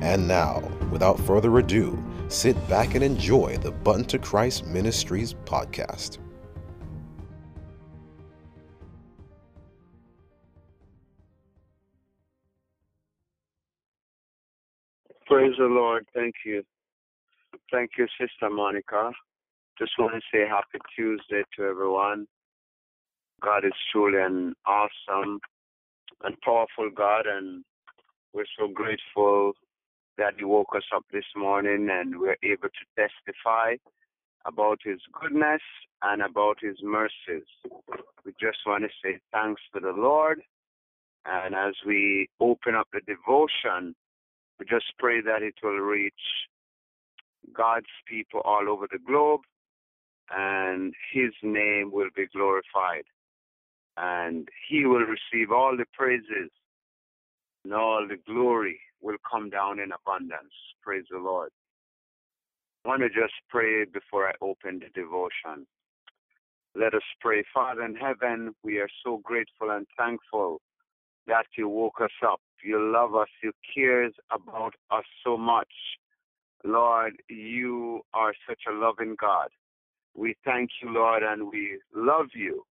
And now, without further ado, sit back and enjoy the Button to Christ Ministries podcast. Praise the Lord. Thank you. Thank you, Sister Monica. Just want to say happy Tuesday to everyone. God is truly an awesome and powerful God, and we're so grateful that He woke us up this morning and we're able to testify about His goodness and about His mercies. We just want to say thanks to the Lord. And as we open up the devotion, we just pray that it will reach God's people all over the globe and His name will be glorified. And He will receive all the praises and all the glory will come down in abundance. Praise the Lord. I want to just pray before I open the devotion. Let us pray. Father in heaven, we are so grateful and thankful that you woke us up. You love us. You cares about us so much. Lord, you are such a loving God. We thank you, Lord, and we love you.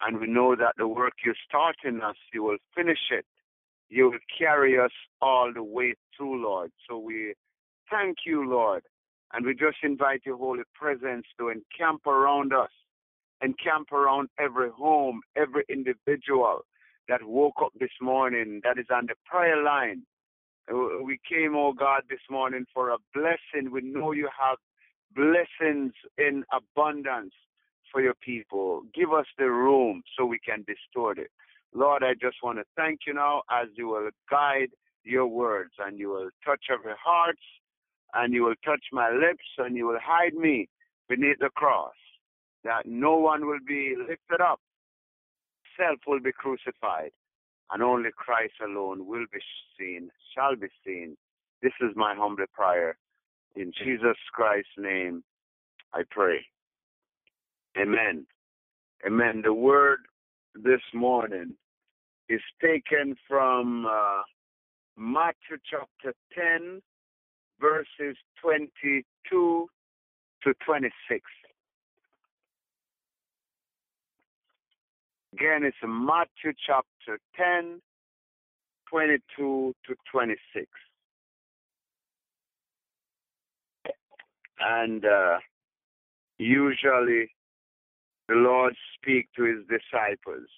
And we know that the work you start in us, you will finish it. You will carry us all the way through, Lord. So we thank you, Lord. And we just invite your holy presence to encamp around us, encamp around every home, every individual that woke up this morning, that is on the prayer line. Uh, we came, oh God, this morning for a blessing. We know you have blessings in abundance for your people. Give us the room so we can distort it. Lord, I just want to thank you now as you will guide your words and you will touch every heart and you will touch my lips and you will hide me beneath the cross that no one will be lifted up. Self will be crucified and only Christ alone will be seen, shall be seen. This is my humble prayer. In Jesus Christ's name, I pray. Amen. Amen. The word this morning is taken from uh, Matthew chapter 10, verses 22 to 26. Again, it's Matthew chapter 10, 22 to 26. And uh, usually the Lord speak to his disciples,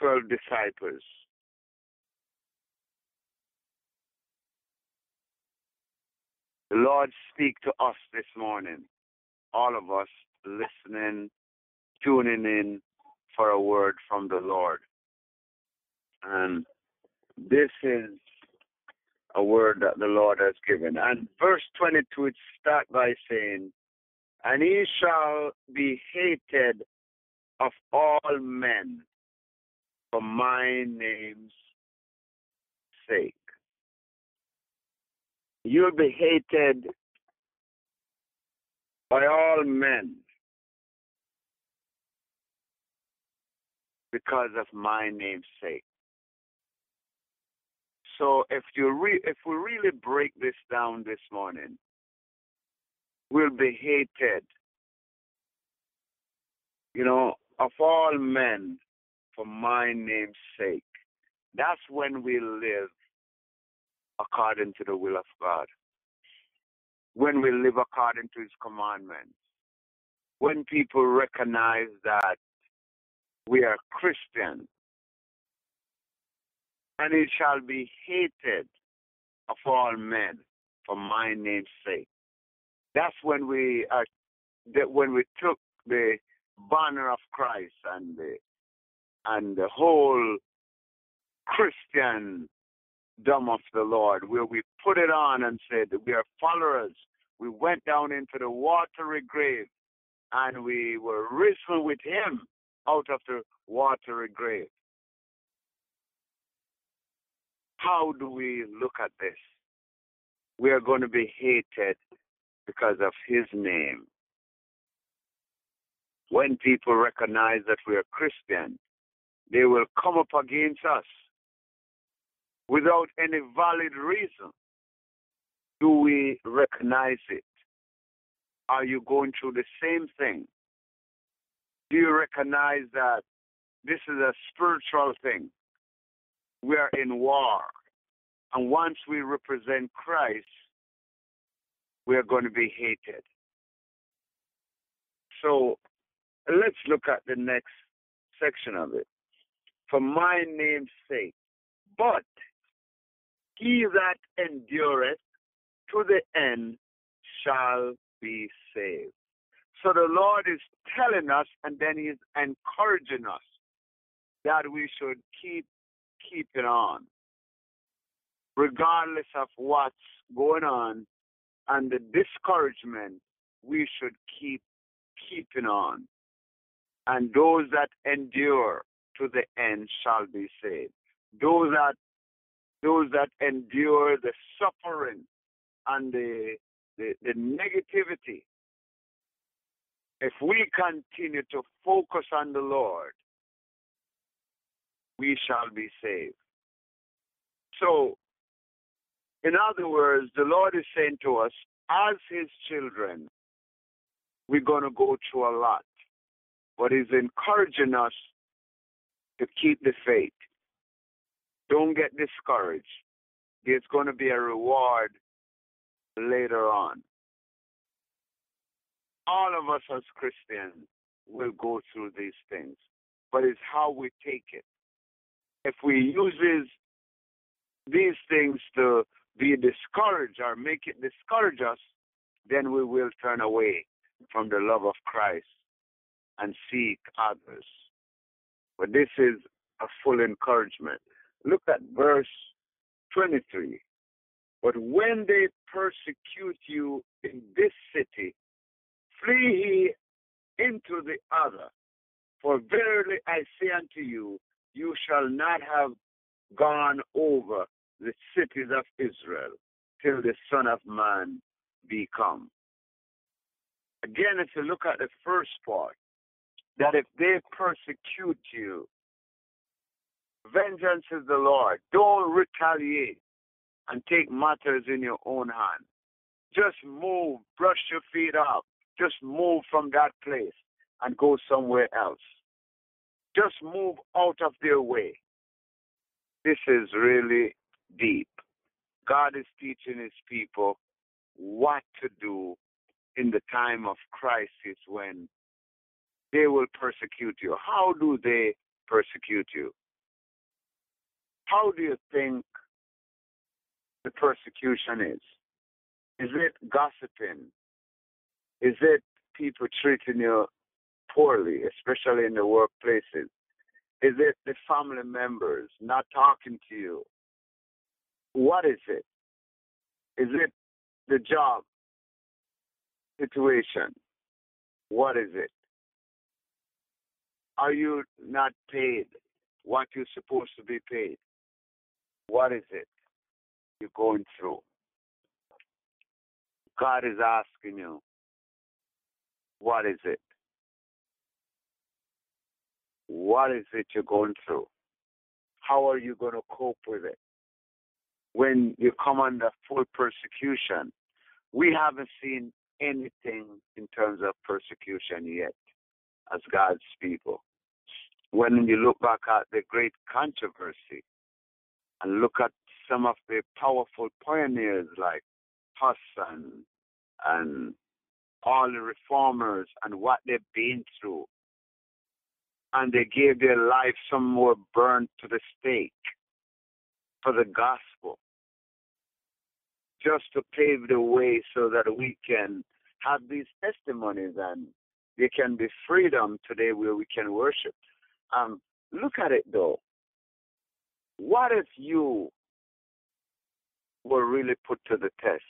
12 disciples. The Lord speak to us this morning, all of us listening, tuning in for a word from the Lord. And this is a word that the Lord has given. And verse 22, it starts by saying, And he shall be hated of all men for my name's sake. You'll be hated by all men because of my name's sake. So if you re- if we really break this down this morning, we'll be hated. You know, of all men for my name's sake. That's when we live according to the will of God. When we live according to his commandments. When people recognize that we are Christians and it shall be hated of all men for my name's sake. That's when we are that when we took the banner of Christ and the and the whole Christian dumb of the Lord, where we put it on and said we are followers. We went down into the watery grave and we were risen with him out of the watery grave. How do we look at this? We are going to be hated because of his name. When people recognize that we are Christian, they will come up against us without any valid reason. Do we recognize it? Are you going through the same thing? Do you recognize that this is a spiritual thing? We are in war. And once we represent Christ, we are going to be hated. So let's look at the next section of it. For my name's sake. But he that endureth to the end shall be saved. So the Lord is telling us and then he's encouraging us that we should keep keeping on. Regardless of what's going on and the discouragement, we should keep keeping on. And those that endure to the end shall be saved. Those that those that endure the suffering and the, the, the negativity, if we continue to focus on the Lord, we shall be saved. So, in other words, the Lord is saying to us, as His children, we're going to go through a lot, but He's encouraging us to keep the faith. Don't get discouraged. There's going to be a reward later on. All of us as Christians will go through these things, but it's how we take it. If we use these things to be discouraged or make it discourage us, then we will turn away from the love of Christ and seek others. But this is a full encouragement. Look at verse 23. But when they persecute you in this city, flee ye into the other. For verily I say unto you, you shall not have gone over the cities of Israel till the Son of Man be come. Again, if you look at the first part, that if they persecute you Vengeance is the Lord. Don't retaliate and take matters in your own hand. Just move, brush your feet up. Just move from that place and go somewhere else. Just move out of their way. This is really deep. God is teaching his people what to do in the time of crisis when they will persecute you. How do they persecute you? How do you think the persecution is? Is it gossiping? Is it people treating you poorly, especially in the workplaces? Is it the family members not talking to you? What is it? Is it the job situation? What is it? Are you not paid what you're supposed to be paid? What is it you're going through? God is asking you, what is it? What is it you're going through? How are you going to cope with it? When you come under full persecution, we haven't seen anything in terms of persecution yet as God's people. When you look back at the great controversy and look at some of the powerful pioneers like Hudson and all the reformers and what they've been through. And they gave their life, some were burned to the stake for the gospel, just to pave the way so that we can have these testimonies and there can be freedom today where we can worship. Um, look at it though. What if you were really put to the test,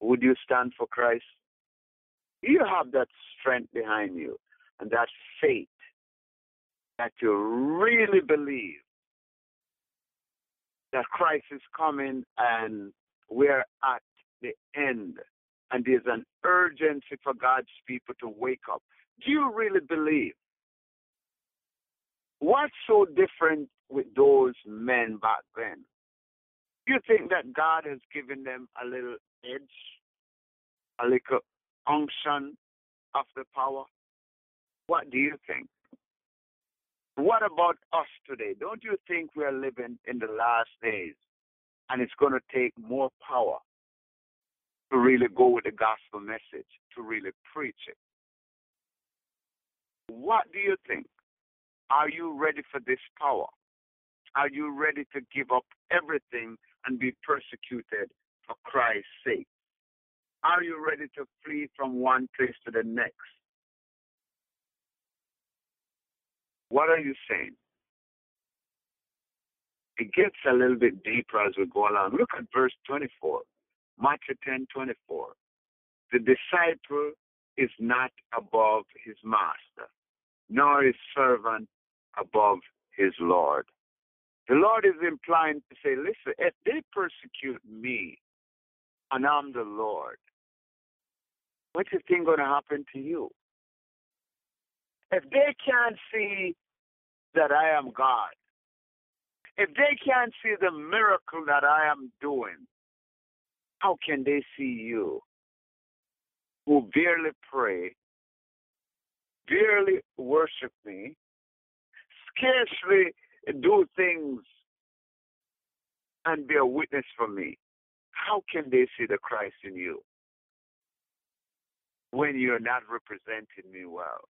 would you stand for Christ? You have that strength behind you and that faith that you really believe that Christ is coming and we're at the end and there's an urgency for God's people to wake up. Do you really believe? What's so different with those men back then? Do you think that God has given them a little edge, a little unction of the power? What do you think? What about us today? Don't you think we are living in the last days and it's going to take more power to really go with the gospel message, to really preach it? What do you think? Are you ready for this power? Are you ready to give up everything and be persecuted for Christ's sake? Are you ready to flee from one place to the next? What are you saying? It gets a little bit deeper as we go along. Look at verse 24, Matthew 10 24. The disciple is not above his master, nor his servant above his Lord. The Lord is implying to say, listen, if they persecute me and I'm the Lord, what's the thing going to happen to you? If they can't see that I am God, if they can't see the miracle that I am doing, how can they see you who barely pray, barely worship me, scarcely do things and be a witness for me? How can they see the Christ in you when you're not representing me well?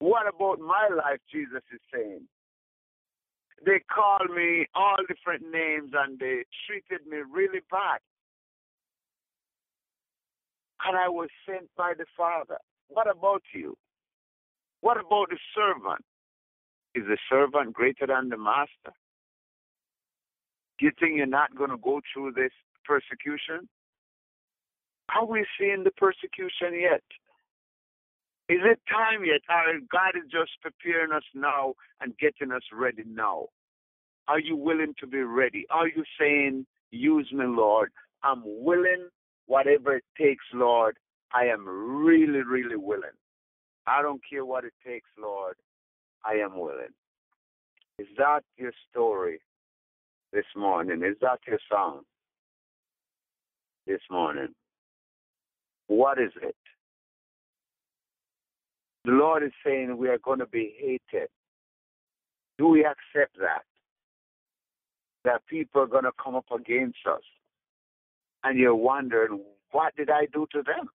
What about my life, Jesus is saying? They called me all different names and they treated me really bad. And I was sent by the Father. What about you? What about the servant? Is the servant greater than the master? Do you think you're not going to go through this persecution? Are we seeing the persecution yet? Is it time yet? Or God is just preparing us now and getting us ready now? Are you willing to be ready? Are you saying, use me, Lord? I'm willing, whatever it takes, Lord. I am really, really willing. I don't care what it takes, Lord. I am willing. Is that your story this morning? Is that your song this morning? What is it? The Lord is saying we are going to be hated. Do we accept that? That people are going to come up against us. And you're wondering, what did I do to them?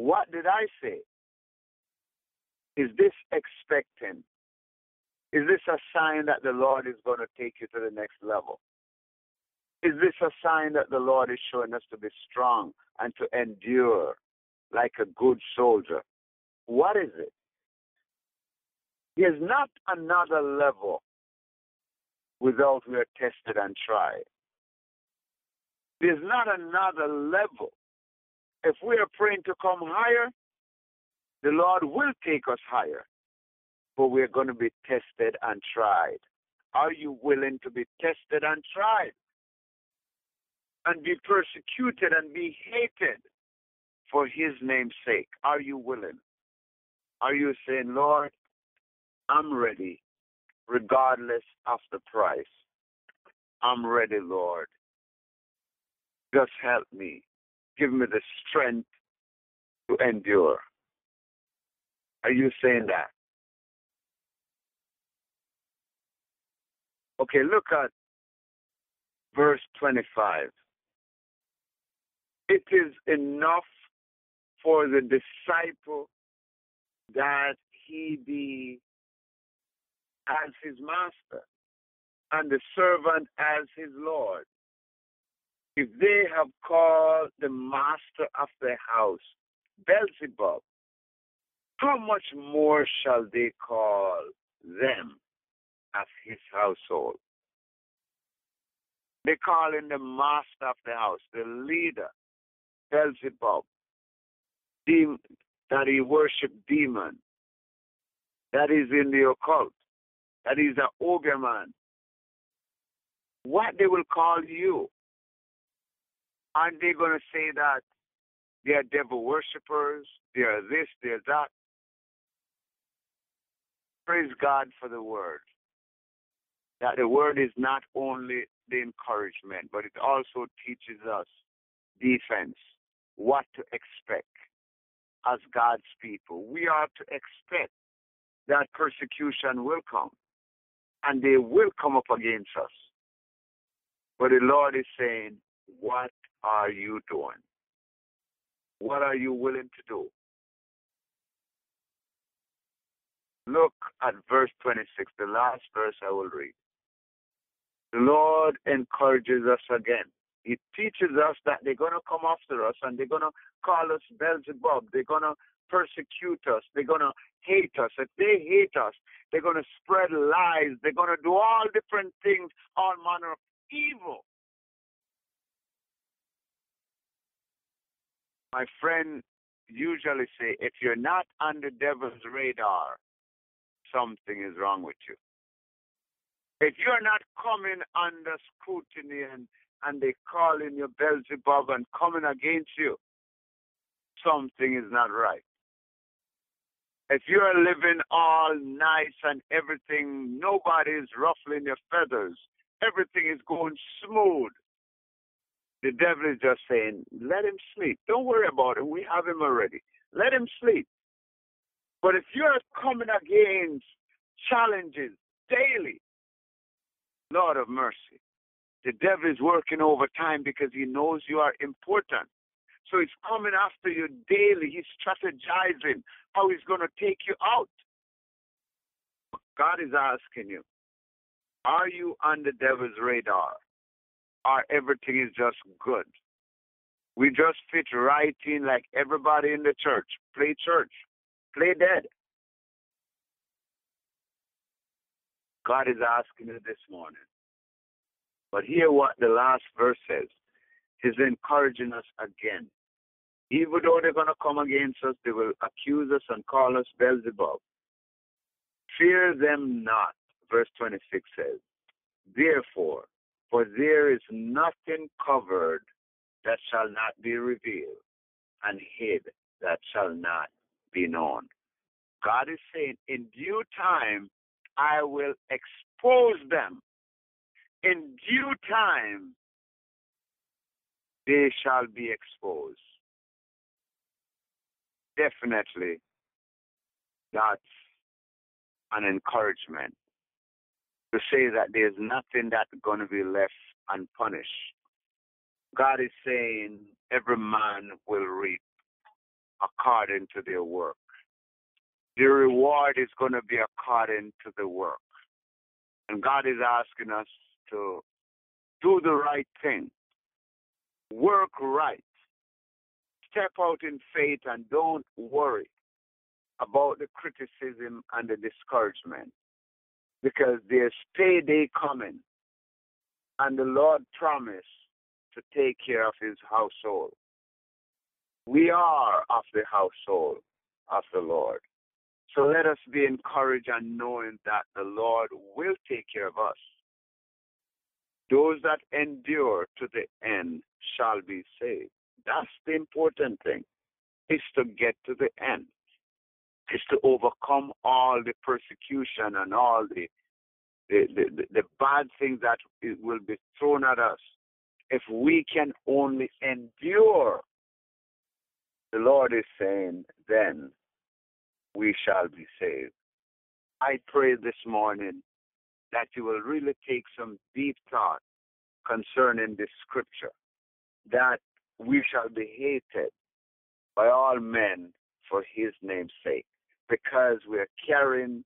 What did I say? Is this expecting? Is this a sign that the Lord is going to take you to the next level? Is this a sign that the Lord is showing us to be strong and to endure like a good soldier? What is it? There's not another level without we are tested and tried. There's not another level. If we are praying to come higher, the Lord will take us higher. But we're going to be tested and tried. Are you willing to be tested and tried? And be persecuted and be hated for his name's sake? Are you willing? Are you saying, Lord, I'm ready, regardless of the price? I'm ready, Lord. Just help me. Give me the strength to endure. Are you saying that? Okay, look at verse 25. It is enough for the disciple that he be as his master and the servant as his Lord. If they have called the master of the house Beelzebub, how much more shall they call them as his household? They call in the master of the house, the leader, Beelzebub, that he worship demon, that is in the occult, that is an obeah man. What they will call you. And they're going to say that they are devil worshippers, they are this, they are that. Praise God for the word. That the word is not only the encouragement, but it also teaches us defense, what to expect as God's people. We are to expect that persecution will come, and they will come up against us. But the Lord is saying, What are you doing? What are you willing to do? Look at verse 26, the last verse I will read. The Lord encourages us again. He teaches us that they're going to come after us and they're going to call us Beelzebub. They're going to persecute us. They're going to hate us. If they hate us, they're going to spread lies. They're going to do all different things, all manner of evil. My friend usually say, if you're not the devil's radar, something is wrong with you. If you're not coming under scrutiny and, and they calling you Beelzebub and coming against you, something is not right. If you're living all nice and everything, nobody is ruffling your feathers, everything is going smooth, the devil is just saying, let him sleep. Don't worry about it. We have him already. Let him sleep. But if you're coming against challenges daily, Lord of mercy, the devil is working overtime because he knows you are important. So he's coming after you daily. He's strategizing how he's going to take you out. God is asking you, are you on the devil's radar? Or everything is just good? We just fit right in like everybody in the church. Play church. Play dead. God is asking you this morning. But hear what the last verse says. He's encouraging us again. Even though they're going to come against us, they will accuse us and call us Beelzebub. Fear them not, verse 26 says. Therefore, for there is nothing covered that shall not be revealed, and hid that shall not be known. God is saying, in due time, I will expose them. In due time, they shall be exposed. Definitely, that's an encouragement to say that there's nothing that's going to be left unpunished. God is saying every man will reap according to their work. The reward is going to be according to the work. And God is asking us to do the right thing, work right, step out in faith, and don't worry about the criticism and the discouragement because there's payday coming. And the Lord promised to take care of his household. We are of the household of the Lord. So let us be encouraged and knowing that the Lord will take care of us. Those that endure to the end shall be saved. That's the important thing, is to get to the end is to overcome all the persecution and all the the, the, the bad things that will be thrown at us. If we can only endure, the Lord is saying, then we shall be saved. I pray this morning that you will really take some deep thought concerning this scripture, that we shall be hated by all men for his name's sake because we are carrying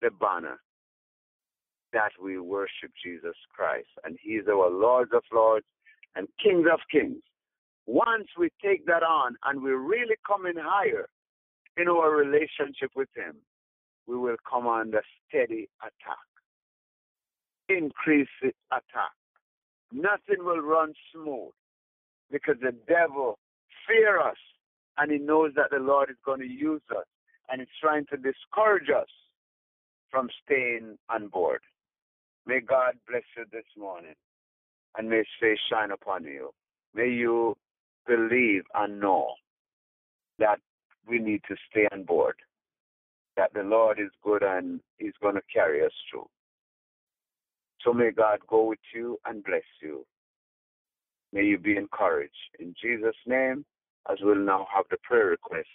the banner that we worship Jesus Christ. And He's our Lord of Lords and King of Kings. Once we take that on and we really come in higher in our relationship with Him, we will come under steady attack, increase the attack. nothing will run smooth because the devil fear us and he knows that the Lord is going to use us and it's trying to discourage us from staying on board. May God bless you this morning and may his face shine upon you. May you believe and know that we need to stay on board, that the Lord is good and he's going to carry us through. So may God go with you and bless you. May you be encouraged. In Jesus' name, as we'll now have the prayer request.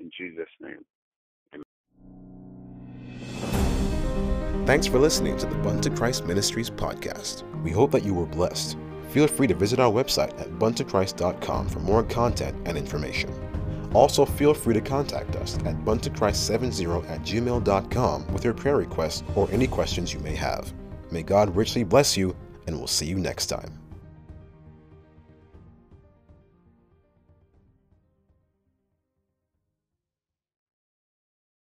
In Jesus' name. Amen. Thanks for listening to the Bunto Christ Ministries podcast. We hope that you were blessed. Feel free to visit our website at buntochrist.com for more content and information. Also, feel free to contact us at buntochrist70 at gmail.com with your prayer requests or any questions you may have. May God richly bless you, and we'll see you next time.